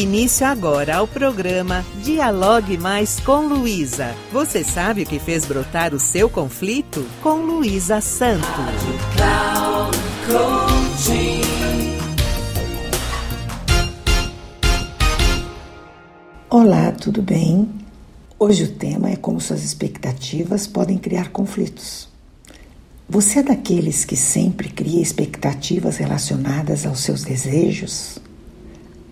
início agora ao programa Dialogue Mais com Luísa. Você sabe o que fez brotar o seu conflito? Com Luísa Santos. Olá, tudo bem? Hoje o tema é como suas expectativas podem criar conflitos. Você é daqueles que sempre cria expectativas relacionadas aos seus desejos?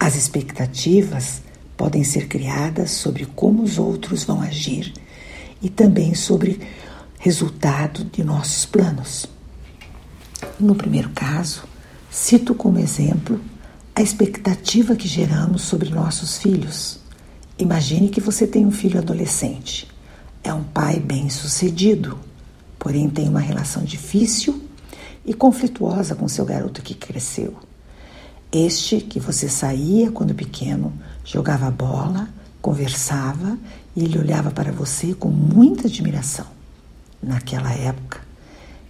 As expectativas podem ser criadas sobre como os outros vão agir e também sobre resultado de nossos planos. No primeiro caso, cito como exemplo a expectativa que geramos sobre nossos filhos. Imagine que você tem um filho adolescente. É um pai bem-sucedido, porém tem uma relação difícil e conflituosa com seu garoto que cresceu. Este que você saía quando pequeno, jogava bola, conversava e ele olhava para você com muita admiração. Naquela época,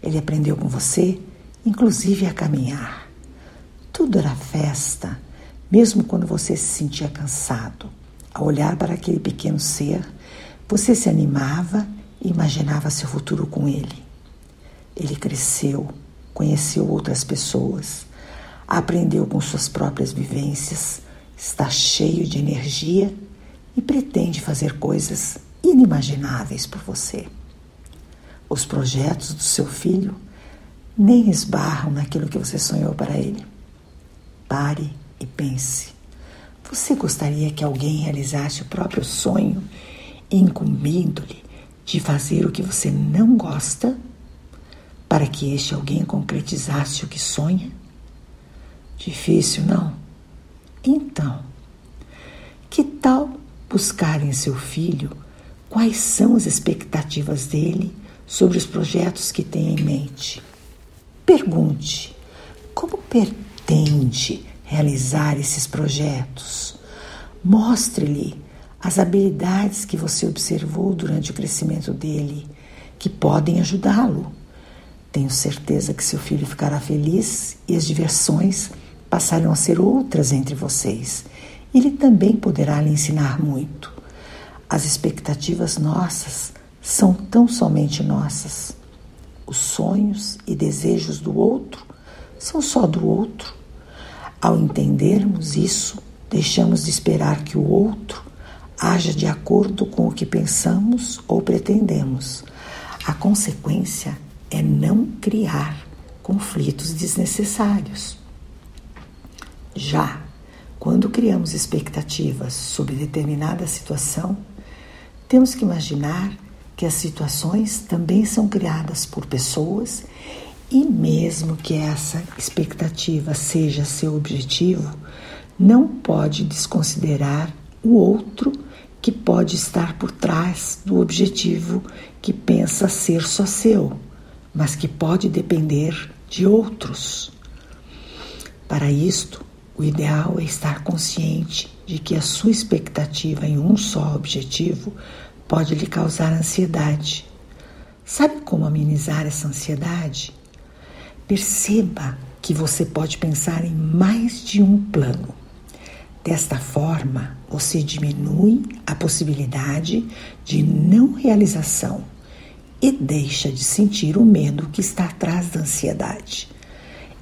ele aprendeu com você, inclusive a caminhar. Tudo era festa, mesmo quando você se sentia cansado. Ao olhar para aquele pequeno ser, você se animava e imaginava seu futuro com ele. Ele cresceu, conheceu outras pessoas aprendeu com suas próprias vivências, está cheio de energia e pretende fazer coisas inimagináveis por você. Os projetos do seu filho nem esbarram naquilo que você sonhou para ele. Pare e pense. Você gostaria que alguém realizasse o próprio sonho, incumbindo-lhe de fazer o que você não gosta, para que este alguém concretizasse o que sonha? Difícil, não? Então, que tal buscar em seu filho quais são as expectativas dele sobre os projetos que tem em mente? Pergunte como pretende realizar esses projetos. Mostre-lhe as habilidades que você observou durante o crescimento dele, que podem ajudá-lo. Tenho certeza que seu filho ficará feliz e as diversões passarão a ser outras entre vocês. Ele também poderá lhe ensinar muito. As expectativas nossas são tão somente nossas. Os sonhos e desejos do outro são só do outro. Ao entendermos isso, deixamos de esperar que o outro haja de acordo com o que pensamos ou pretendemos. A consequência é não criar conflitos desnecessários. Já quando criamos expectativas sobre determinada situação, temos que imaginar que as situações também são criadas por pessoas e, mesmo que essa expectativa seja seu objetivo, não pode desconsiderar o outro que pode estar por trás do objetivo que pensa ser só seu, mas que pode depender de outros. Para isto, o ideal é estar consciente de que a sua expectativa em um só objetivo pode lhe causar ansiedade. Sabe como amenizar essa ansiedade? Perceba que você pode pensar em mais de um plano. Desta forma, você diminui a possibilidade de não realização e deixa de sentir o medo que está atrás da ansiedade.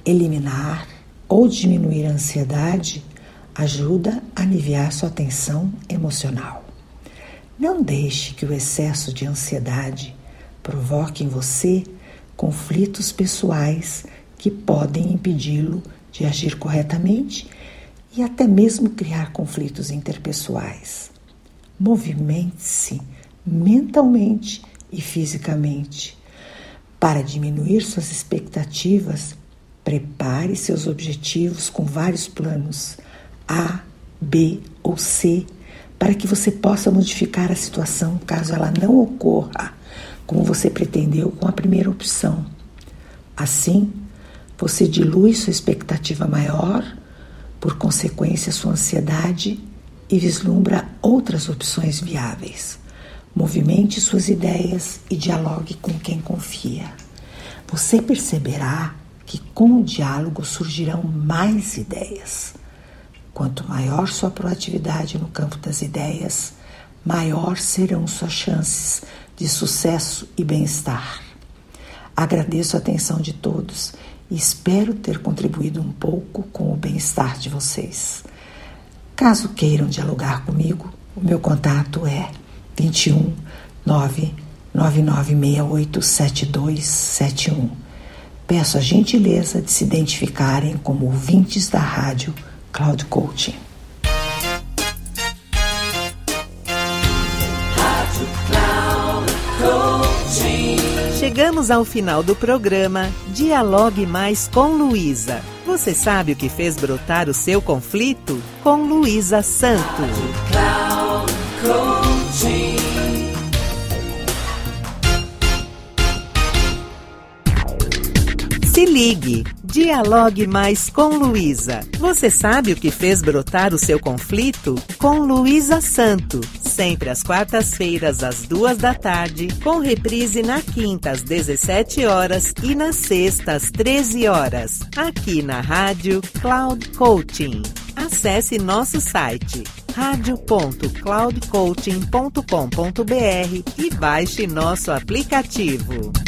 Eliminar ou diminuir a ansiedade ajuda a aliviar sua tensão emocional. Não deixe que o excesso de ansiedade provoque em você conflitos pessoais que podem impedi-lo de agir corretamente e até mesmo criar conflitos interpessoais. Movimente-se mentalmente e fisicamente para diminuir suas expectativas Prepare seus objetivos com vários planos A, B ou C para que você possa modificar a situação caso ela não ocorra como você pretendeu com a primeira opção. Assim, você dilui sua expectativa maior, por consequência, sua ansiedade e vislumbra outras opções viáveis. Movimente suas ideias e dialogue com quem confia. Você perceberá que com o diálogo surgirão mais ideias. Quanto maior sua proatividade no campo das ideias, maior serão suas chances de sucesso e bem-estar. Agradeço a atenção de todos e espero ter contribuído um pouco com o bem-estar de vocês. Caso queiram dialogar comigo, o meu contato é 21 99968 7271. Peço a gentileza de se identificarem como ouvintes da rádio Cloud Coaching. Chegamos ao final do programa Dialogue Mais com Luísa. Você sabe o que fez brotar o seu conflito? Com Luísa Santo. Se ligue, dialogue mais com Luísa. Você sabe o que fez brotar o seu conflito? Com Luísa Santo, sempre às quartas-feiras às duas da tarde, com reprise na quinta às 17 horas e na sexta às 13 horas, aqui na Rádio Cloud Coaching. Acesse nosso site radio.cloudcoaching.com.br e baixe nosso aplicativo.